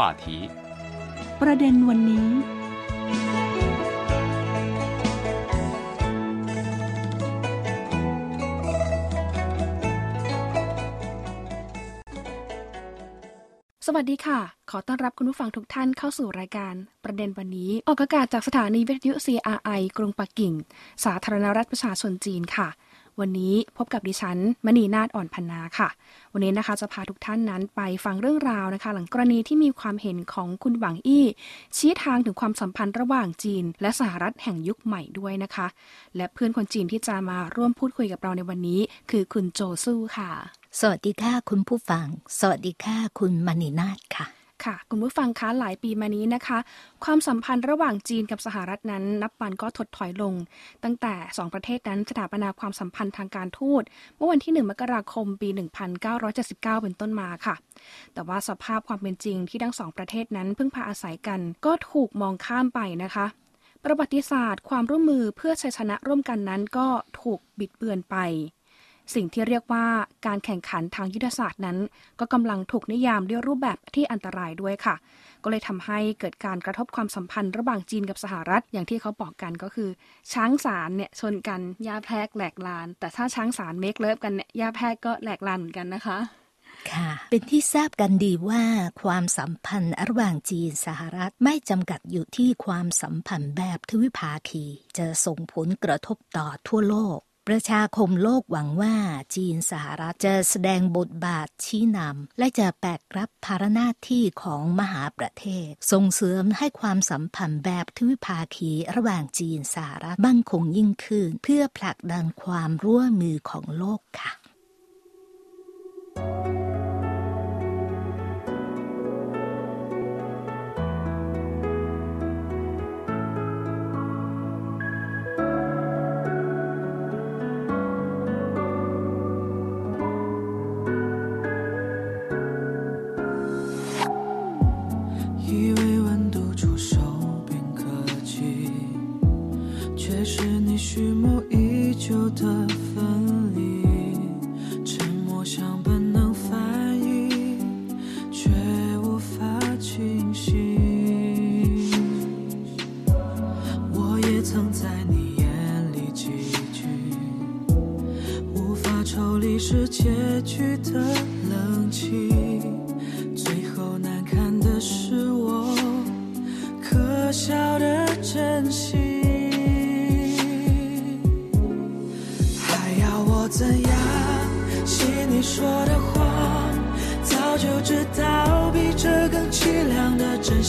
话题ประเด็นวันนี้ สวัสดีค่ะ ขอต้อนรับคุณผู้ฟังทุกท่านเข้าสู่รายการ ประเด็นวันนี้ ออกอากาศจากสถานีวิทยุ CRI กรุงปักกิ่ง สาธารณรัฐประชาชนจีนค่ะ วันนี้พบกับดิฉันมณีนาฏอ่อนพันนาค่ะ วันนี้นะคะจะพาทุกท่านนั้นไปฟังเรื่องราวนะคะ หลังกรณีที่มีความเห็นของคุณหวังอี้ ชี้ทางถึงความสัมพันธ์ระหว่างจีน และสหรัฐแห่งยุคใหม่ด้วยนะคะ และเพื่อนคนจีนที่จะมาร่วมพูดคุยกับเราในวันนี้ คือคุณโจซู่ค่ะ สวัสดีค่ะคุณผู้ฟัง สวัสดีค่ะคุณมณีนาฏค่ะ ค่ะ คุณผู้ฟังคะหลายปีมานี้นะคะ ความสัมพันธ์ระหว่างจีนกับสหรัฐนั้น นับวันก็ถดถอยลง ตั้งแต่ 2 ประเทศนั้นสถาปนาความสัมพันธ์ทางการทูตเมื่อวันที่ 1 มกราคมปี 1979 เป็นต้นมาค่ะ แต่ว่าสภาพความเป็นจริงที่ทั้งสองประเทศนั้นพึ่งพาอาศัยกัน ก็ถูกมองข้ามไปนะคะประวัติศาสตร์ความร่วมมือเพื่อชัยชนะร่วมกันนั้นก็ถูกบิดเบือนไป สิ่งที่เรียกว่าการแข่งขันทางยุทธศาสตร์นั้น ก็กำลังถูกนิยามด้วยรูปแบบที่อันตรายด้วยค่ะ ก็เลยทำให้เกิดการกระทบความสัมพันธ์ระหว่างจีนกับสหรัฐ อย่างที่เขาบอกกันก็คือ ช้างสารเนี่ยชนกันยาแพรกแหลกลาน แต่ถ้าช้างสารเมคเลิฟกันเนี่ยยาแพรกก็แหลกลานเหมือนกันนะคะค่ะเป็นที่ทราบกันดีว่าความสัมพันธ์ระหว่างจีนสหรัฐไม่จำกัดอยู่ที่ความสัมพันธ์แบบทวิภาคี จะส่งผลกระทบต่อทั่วโลก ประชาคมโลกหวังว่าจีนสหรัฐจะแสดงบทบาทชี้นำ และจะแบกรับภาระหน้าที่ของมหาประเทศ ส่งเสริมให้ความสัมพันธ์แบบทวิภาคีระหว่างจีนสหรัฐมั่งคงยิ่งขึ้น เพื่อผลักดันความร่วมมือของโลกค่ะ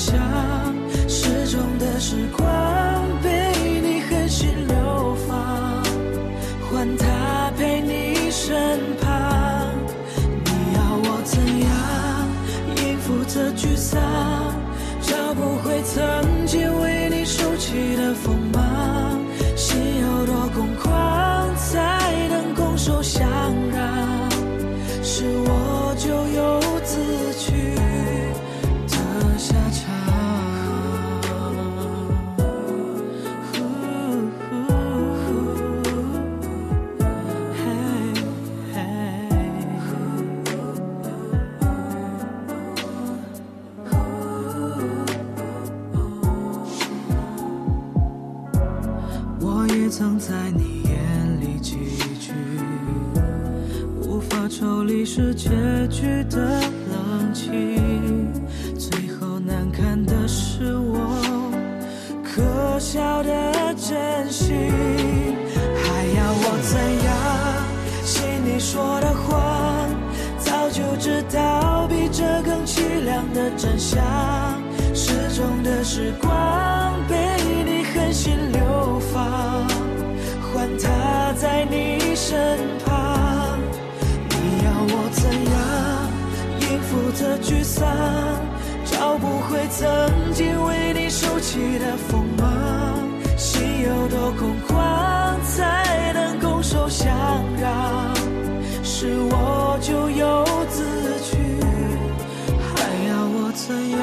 想的沮丧？找不回曾经为你收起的锋芒，心有多空旷才能拱手相让？是我就有自取，还要我怎样？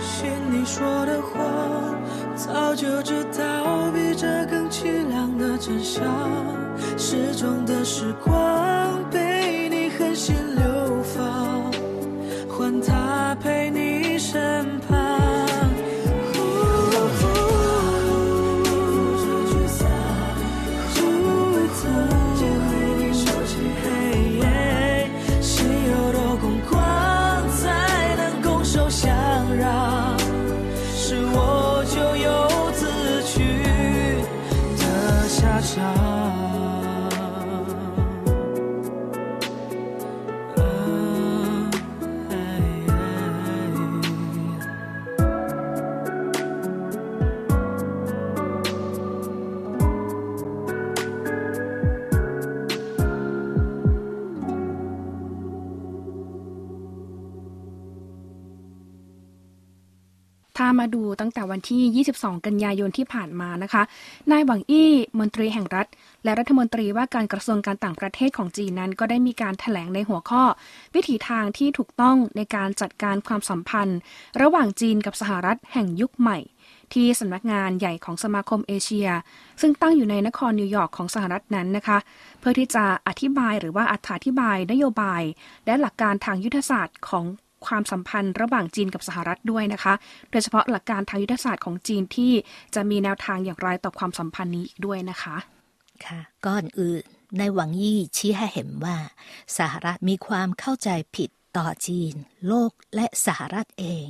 信你说的谎？早就知。道比这更凄凉的真相。失踪的时光被你狠心下。 มาดูตั้งแต่วันที่ 22 กันยายนที่ผ่านมานะคะ นายหวังอี้มนตรีแห่งรัฐ และรัฐมนตรีว่าการกระทรวงการต่างประเทศของจีนนั้น ก็ได้มีการถแถลงในหัวข้อ วิถีทางที่ถูกต้องในการจัดการความสัมพันธ์ ระหว่างจีนกับสหรัฐแห่งยุคใหม่ที่สำนักงานใหญ่ของสมาคมเอเชีย ซึ่งตั้งอยู่ในนครนิวยอร์กของสหรัฐนั้นนะคะ เพื่อที่จะอธิบายหรือว่าอธิบายนโยบาย และหลักการทางยุทธศาสตร์ของ ความสัมพันธ์ระหว่างจีนกับสหรัฐด้วยนะคะ โดยเฉพาะหลักการทางยุทธศาสตร์ของจีนที่จะมีแนวทางอย่างไรต่อความสัมพันธ์นี้อีกด้วยนะคะ ค่ะก่อนอื่นในหวังยี่ชี้ให้เห็นว่า สหรัฐมีความเข้าใจผิดต่อจีน โลกและสหรัฐเอง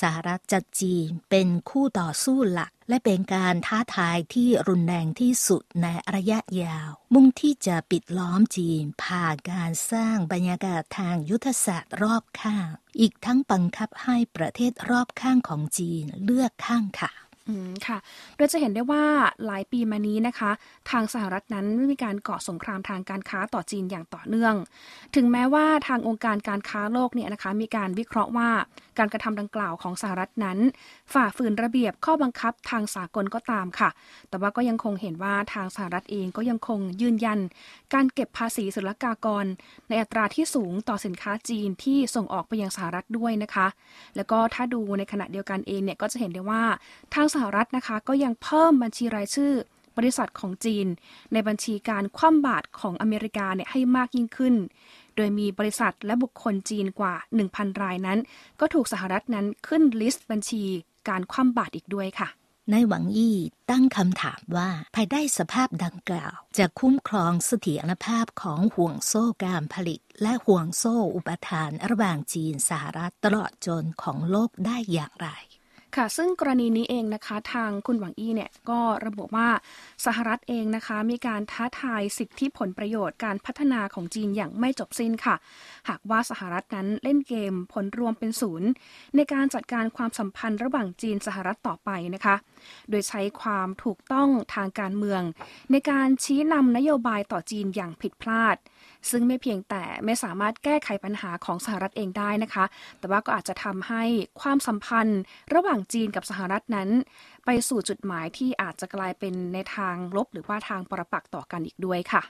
สหรัฐจัดจีนเป็นคู่ต่อสู้หลัก และเป็นการท้าทายที่รุนแรงที่สุดในระยะยาว มุ่งที่จะปิดล้อมจีนผ่านการสร้างบรรยากาศทางยุทธศาสตร์รอบข้าง อีกทั้งบังคับให้ประเทศรอบข้างของจีนเลือกข้างค่ะ อืมค่ะ โดยจะเห็นได้ว่าหลายปีมานี้นะคะ ทางสหรัฐนั้นไม่มีการก่อสงครามทางการค้าต่อจีนอย่างต่อเนื่อง ถึงแม้ว่าทางองค์การการค้าโลกเนี่ยนะคะ มีการวิเคราะห์ว่าการกระทำดังกล่าวของสหรัฐนั้น ฝ่าฝืนระเบียบข้อบังคับทางสากลก็ตามค่ะ แต่ว่าก็ยังคงเห็นว่าทางสหรัฐเองก็ยังคงยืนยัน การเก็บภาษีศุลกากร ในอัตราที่สูงต่อสินค้าจีนที่ส่งออกไปยังสหรัฐด้วยนะคะ แล้วก็ถ้าดูในขณะเดียวกันเองเนี่ยก็จะเห็นได้ว่าทางสหรัฐนะคะ ก็ยังเพิ่มบัญชีรายชื่อบริษัทของจีน ในบัญชีการคว่ำบาตรของอเมริกาเนี่ยให้มากยิ่งขึ้น โดยมีบริษัทและบุคคลจีนกว่า 1,000 รายนั้น ก็ถูกสหรัฐนั้นขึ้นลิสต์บัญชีการคว่ำบาตรอีกด้วยค่ะในหวังยี่ตั้งคำถามว่า ภายใต้สภาพดังกล่าว จะคุ้มครองเสถียรภาพของห่วงโซ่การผลิต และห่วงโซ่อุปทานระหว่างจีนสหรัฐตลอดจนของโลกได้อย่างไร ค่ะ ซึ่งกรณีนี้เองนะคะ ทางคุณหวังอี้เนี่ยก็ระบุว่าสหรัฐเองนะคะ มีการท้าทายสิทธิผลประโยชน์การพัฒนาของจีนอย่างไม่จบสิ้นค่ะ หากว่าสหรัฐนั้นเล่นเกมผลรวมเป็นศูนย์ ในการจัดการความสัมพันธ์ระหว่างจีนสหรัฐต่อไปนะคะ โดยใช้ความถูกต้องทางการเมือง ในการชี้นำนโยบายต่อจีนอย่างผิดพลาด ซึ่งไม่เพียงแต่ไม่สามารถแก้ไขปัญหาของสหรัฐเองได้นะคะ แต่ว่าก็อาจจะทำให้ความสัมพันธ์ระหว่างจีนกับสหรัฐนั้น ไปสู่จุดหมายที่อาจจะกลายเป็นในทางลบ หรือว่าทางปรปักษ์ต่อกันอีกด้วยค่ะ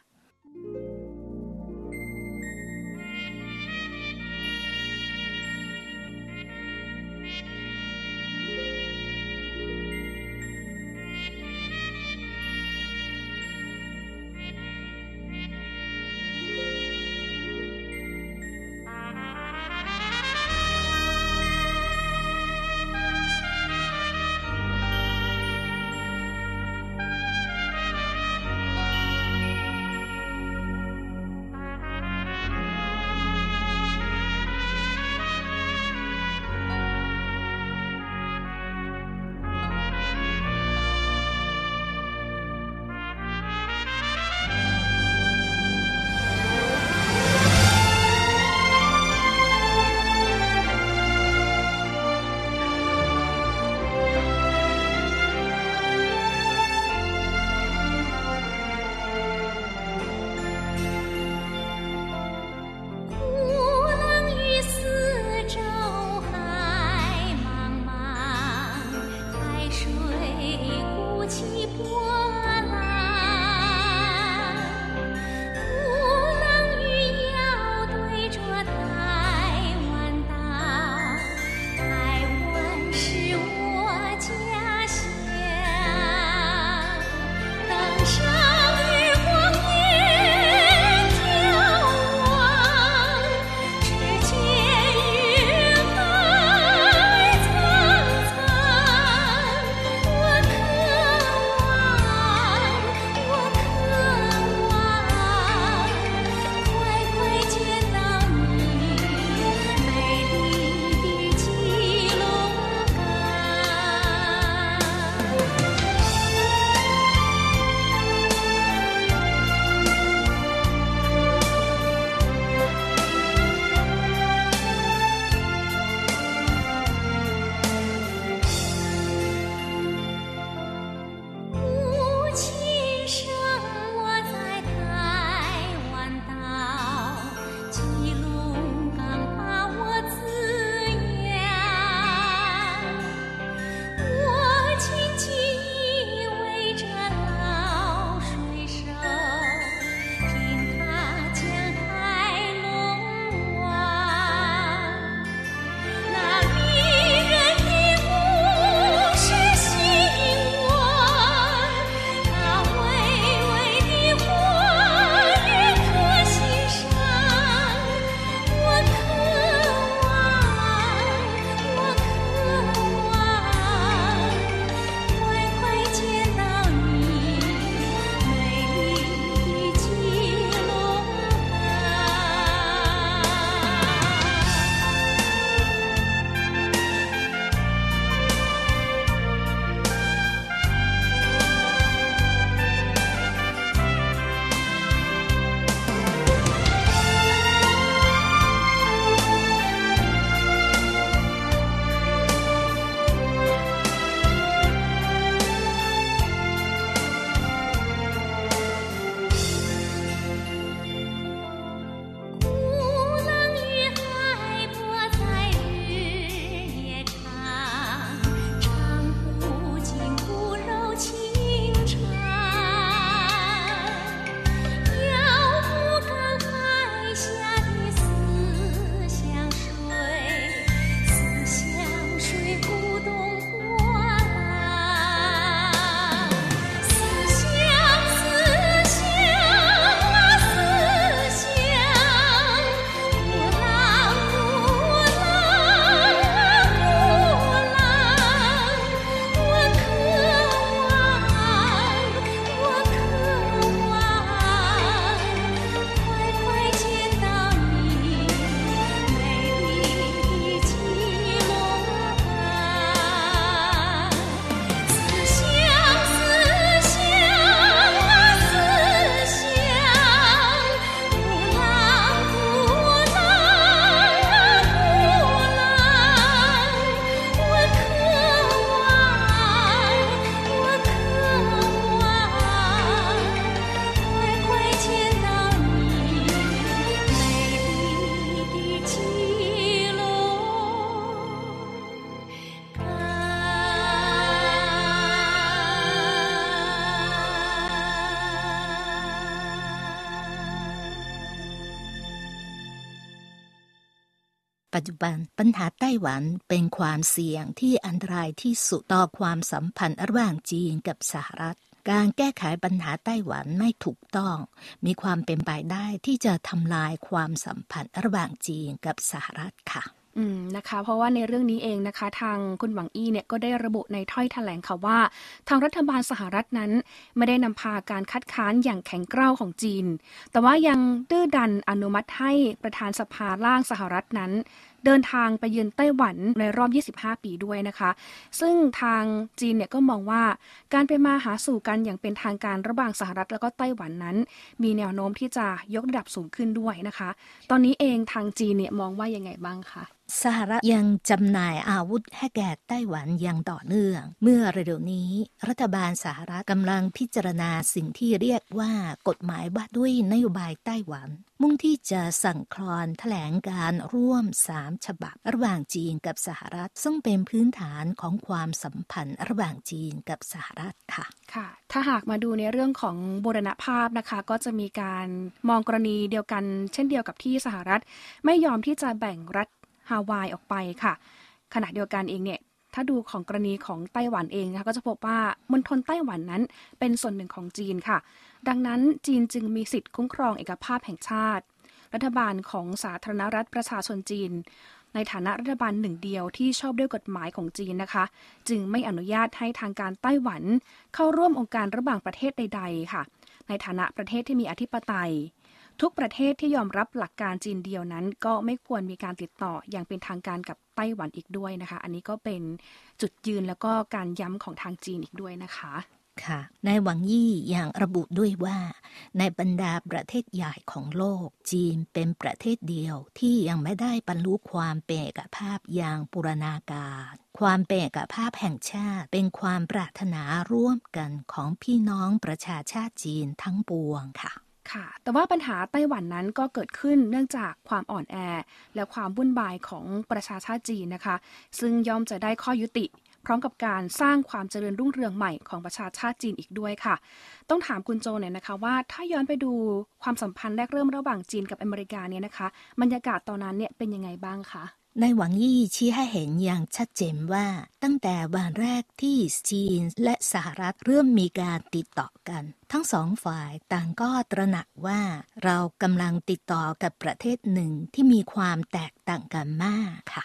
ปัจจุบันปัญหาไต้หวันเป็นความเสี่ยงที่อันตรายที่สุดต่อความสัมพันธ์ระหว่างจีนกับสหรัฐ การแก้ไขปัญหาไต้หวันไม่ถูกต้อง มีความเป็นไปได้ที่จะทำลายความสัมพันธ์ระหว่างจีนกับสหรัฐค่ะ อืมนะคะ เพราะว่าในเรื่องนี้เองนะคะ ทางคุณหวังอี้เนี่ยก็ได้ระบุในถ้อยแถลงค่ะว่า ทางรัฐบาลสหรัฐนั้น ไม่ได้นำพาการคัดค้านอย่างแข็งกร้าวของจีน แต่ว่ายังดื้อดันอนุมัติให้ประธานสภาล่างสหรัฐนั้น เดินทางไปเยือนไต้หวันในรอบ 25 ปีด้วยนะคะ ซึ่งทางจีนเนี่ยก็มองว่าการไปมาหาสู่กันอย่างเป็นทางการระหว่างสหรัฐแล้วก็ไต้หวันนั้น มีแนวโน้มที่จะยกระดับสูงขึ้นด้วยนะคะ ตอนนี้เองทางจีนเนี่ยมองว่ายังไงบ้างคะสหรัฐยังจำหน่ายอาวุธให้แก่ไต้หวันอย่างต่อเนื่อง เมื่อเร็วนี้ รัฐบาลสหรัฐกำลังพิจารณาสิ่งที่เรียกว่ากฎหมายว่าด้วยนโยบายไต้หวัน มุ่งที่จะสั่งคลอนแถลงการร่วมสามฉบับ ระหว่างจีนกับสหรัฐ ซึ่งเป็นพื้นฐานของความสัมพันธ์ระหว่างจีนกับสหรัฐค่ะ ค่ะ ถ้าหากมาดูในเรื่องของบูรณภาพนะคะ ก็จะมีการมองกรณีเดียวกัน เช่นเดียวกับที่สหรัฐ ไม่ยอมที่จะแบ่งรัฐฮาวายออกไปค่ะ ขณะเดียวกันเองเนี่ยถ้าดูของกรณีของไต้หวันเองนะคะก็จะพบว่ามณฑลไต้หวันนั้นเป็นส่วนหนึ่งของจีนค่ะ ดังนั้นจีนจึงมีสิทธิ์คุ้มครองเอกภาพแห่งชาติ รัฐบาลของสาธารณรัฐประชาชนจีน ในฐานะรัฐบาลหนึ่งเดียวที่ชอบด้วยกฎหมายของจีนนะคะ จึงไม่อนุญาตให้ทางการไต้หวัน เข้าร่วมองค์การระหว่างประเทศใด ๆ ค่ะ ในฐานะประเทศที่มีอธิปไตย ทุกประเทศที่ยอมรับหลักการจีนเดียวนั้น ก็ไม่ควรมีการติดต่ออย่างเป็นทางการกับไต้หวันอีกด้วยนะคะ อันนี้ก็เป็นจุดยืนแล้วก็การย้ำของทางจีนอีกด้วยนะคะ ค่ะ นายหวังยี่ย่างระบุด้วยว่า ในบรรดาประเทศใหญ่ของโลก จีนเป็นประเทศเดียวที่ยังไม่ได้บรรลุความเปกภาพอย่างปุรณาการความเปกภาพแห่งชาติ เป็นความปรารถนาร่วมกันของพี่น้องประชาชาติจีนทั้งปวงค่ะค่ะ แต่ว่าปัญหาไต้หวันนั้นก็เกิดขึ้นเนื่องจากความอ่อนแอ และความวุ่นวายของประชาชาติจีนนะคะ ซึ่งย่อมจะได้ข้อยุติ พร้อมกับการสร้างความเจริญรุ่งเรืองใหม่ของประชาชาติจีนอีกด้วยค่ะ ต้องถามคุณโจเนี่ยนะคะว่าถ้าย้อนไปดูความสัมพันธ์แรกเริ่มระหว่างจีนกับอเมริกาเนี่ยนะคะบรรยากาศตอนนั้นเนี่ยเป็นยังไงบ้างคะในหวังยี่ชี้ให้เห็นอย่างชัดเจนว่าตั้งแต่วันแรกที่จีนและสหรัฐเริ่มมีการติดต่อกัน ทั้งสองฝ่ายต่างก็ตระหนักว่าเรากำลังติดต่อกับประเทศหนึ่งที่มีความแตกต่างกันมากค่ะ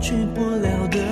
去不了的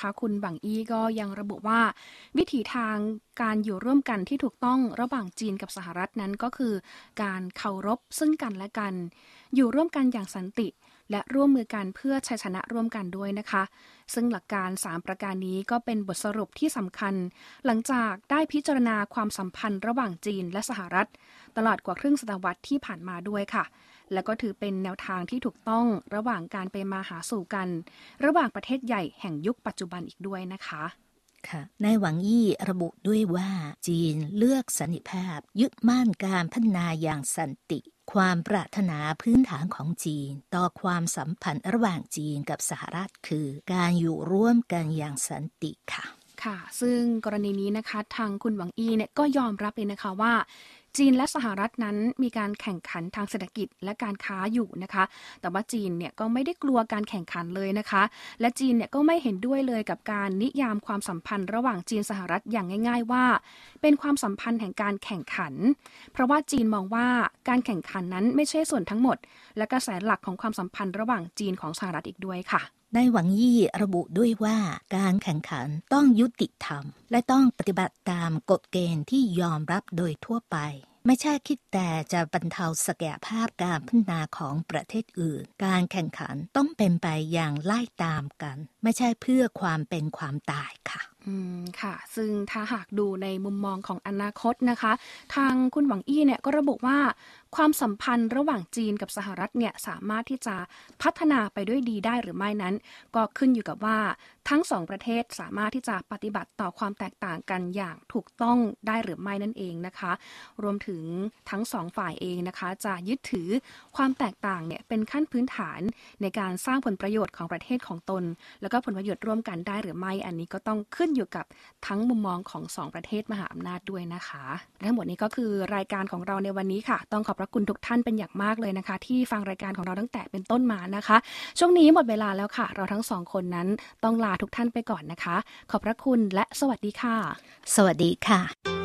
นะคะ คุณบังอี้ก็ยังระบุว่า วิถีทางการอยู่ร่วมกันที่ถูกต้องระหว่างจีนกับสหรัฐนั้นก็คือ การเคารพซึ่งกันและกัน อยู่ร่วมกันอย่างสันติ และร่วมมือกันเพื่อชัยชนะร่วมกันด้วยนะคะ ซึ่งหลักการ 3 ประการนี้ก็เป็นบทสรุปที่สำคัญ หลังจากได้พิจารณาความสัมพันธ์ระหว่างจีนและสหรัฐ ตลอดกว่าครึ่งศตวรรษที่ผ่านมาด้วยค่ะ และก็ถือเป็นแนวทางที่ถูกต้องระหว่างการไปมาหาสู่กัน ระหว่างประเทศใหญ่แห่งยุคปัจจุบันอีกด้วยนะคะค่ะในหวังยี่ระบุด้วยว่าจีนเลือกสันนิภาพ ยึดมั่นการพัฒนาอย่างสันติ ความปรารถนาพื้นฐานของจีน ต่อความสัมพันธ์ระหว่างจีนกับสหรัฐคือ การอยู่ร่วมกันอย่างสันติค่ะค่ะ ซึ่งกรณีนี้นะคะ ทางคุณหวังอีเนี่ยก็ยอมรับเลยนะคะว่า จีนและสหรัฐนั้นมีการแข่งขันทางเศรษฐกิจและการค้าอยู่นะคะ แต่ว่าจีนเนี่ยก็ไม่ได้กลัวการแข่งขันเลยนะคะ และจีนเนี่ยก็ไม่เห็นด้วยเลยกับการนิยามความสัมพันธ์ระหว่างจีนสหรัฐอย่างง่าย ๆ ว่า เป็นความสัมพันธ์แห่งการแข่งขัน เพราะว่าจีนมองว่าการแข่งขันนั้นไม่ใช่ส่วนทั้งหมด และกระแสหลักของความสัมพันธ์ระหว่างจีนของสหรัฐอีกด้วยค่ะในหวังยี่ระบุด้วยว่าการแข่งขันต้องยุติธรรม และต้องปฏิบัติตามกฎเกณฑ์ที่ยอมรับโดยทั่วไป ไม่ใช่คิดแต่จะบรรเทาศักยภาพการพัฒนาของประเทศอื่น การแข่งขันต้องเป็นไปอย่างไล่ตามกัน ไม่ใช่เพื่อความเป็นความตายค่ะอืมค่ะ ซึ่งถ้าหากดูในมุมมองของอนาคตนะคะ ทางคุณหวังอี้เนี่ยก็ระบุว่า ความสัมพันธ์ระหว่างจีนกับสหรัฐเนี่ยสามารถที่จะพัฒนาไปด้วยดีได้หรือไม่นั้น ก็ขึ้นอยู่กับว่าทั้งสองประเทศสามารถที่จะปฏิบัติต่อความแตกต่างกันอย่างถูกต้องได้หรือไม่นั่นเองนะคะ รวมถึงทั้งสองฝ่ายเองนะคะ จะยึดถือความแตกต่างเนี่ยเป็นขั้นพื้นฐานในการสร้างผลประโยชน์ของประเทศของตน แล้วก็ผลประโยชน์ร่วมกันได้หรือไม่ อันนี้ก็ต้องขึ้นอยู่กับทั้งมุมมองของสองประเทศมหาอำนาจด้วยนะคะและทั้งหมดนี้ก็คือรายการของเราในวันนี้ค่ะ ต้องขอบพระคุณทุกท่านเป็นอย่างมากเลยนะคะ ที่ฟังรายการของเราตั้งแต่เป็นต้นมานะคะ ช่วงนี้หมดเวลาแล้วค่ะ เราทั้งสองคนนั้นต้องลาทุกท่านไปก่อนนะคะ ขอบพระคุณและสวัสดีค่ะ สวัสดีค่ะ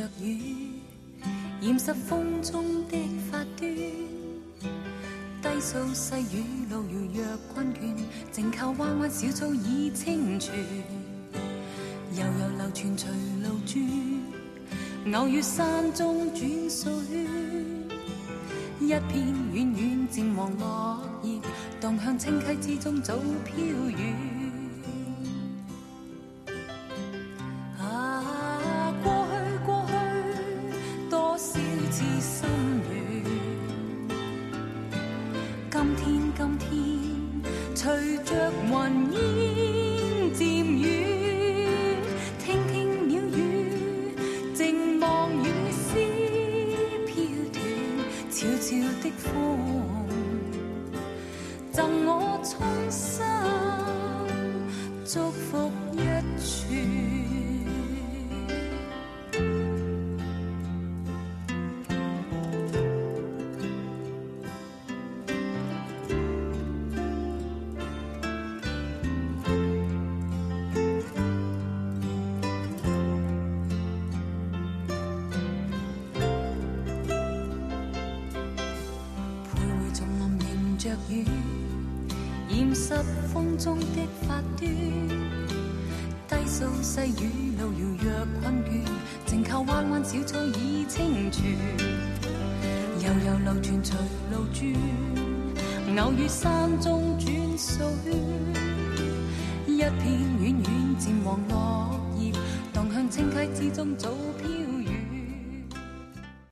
着雨，染湿风中的发端。低诉细雨路遙若困倦，静靠彎彎小草已清泉。悠悠流傳隨路轉，偶遇山中轉數圈。一片遠遠漸黃落葉，蕩向清溪之中早飄遠。中的发端。低诉细雨路遥若困倦，静靠彎彎小草已清泉。悠悠流泉随路转，偶遇山中转数圈。一片遠遠漸黃落叶，荡向清溪之中早飘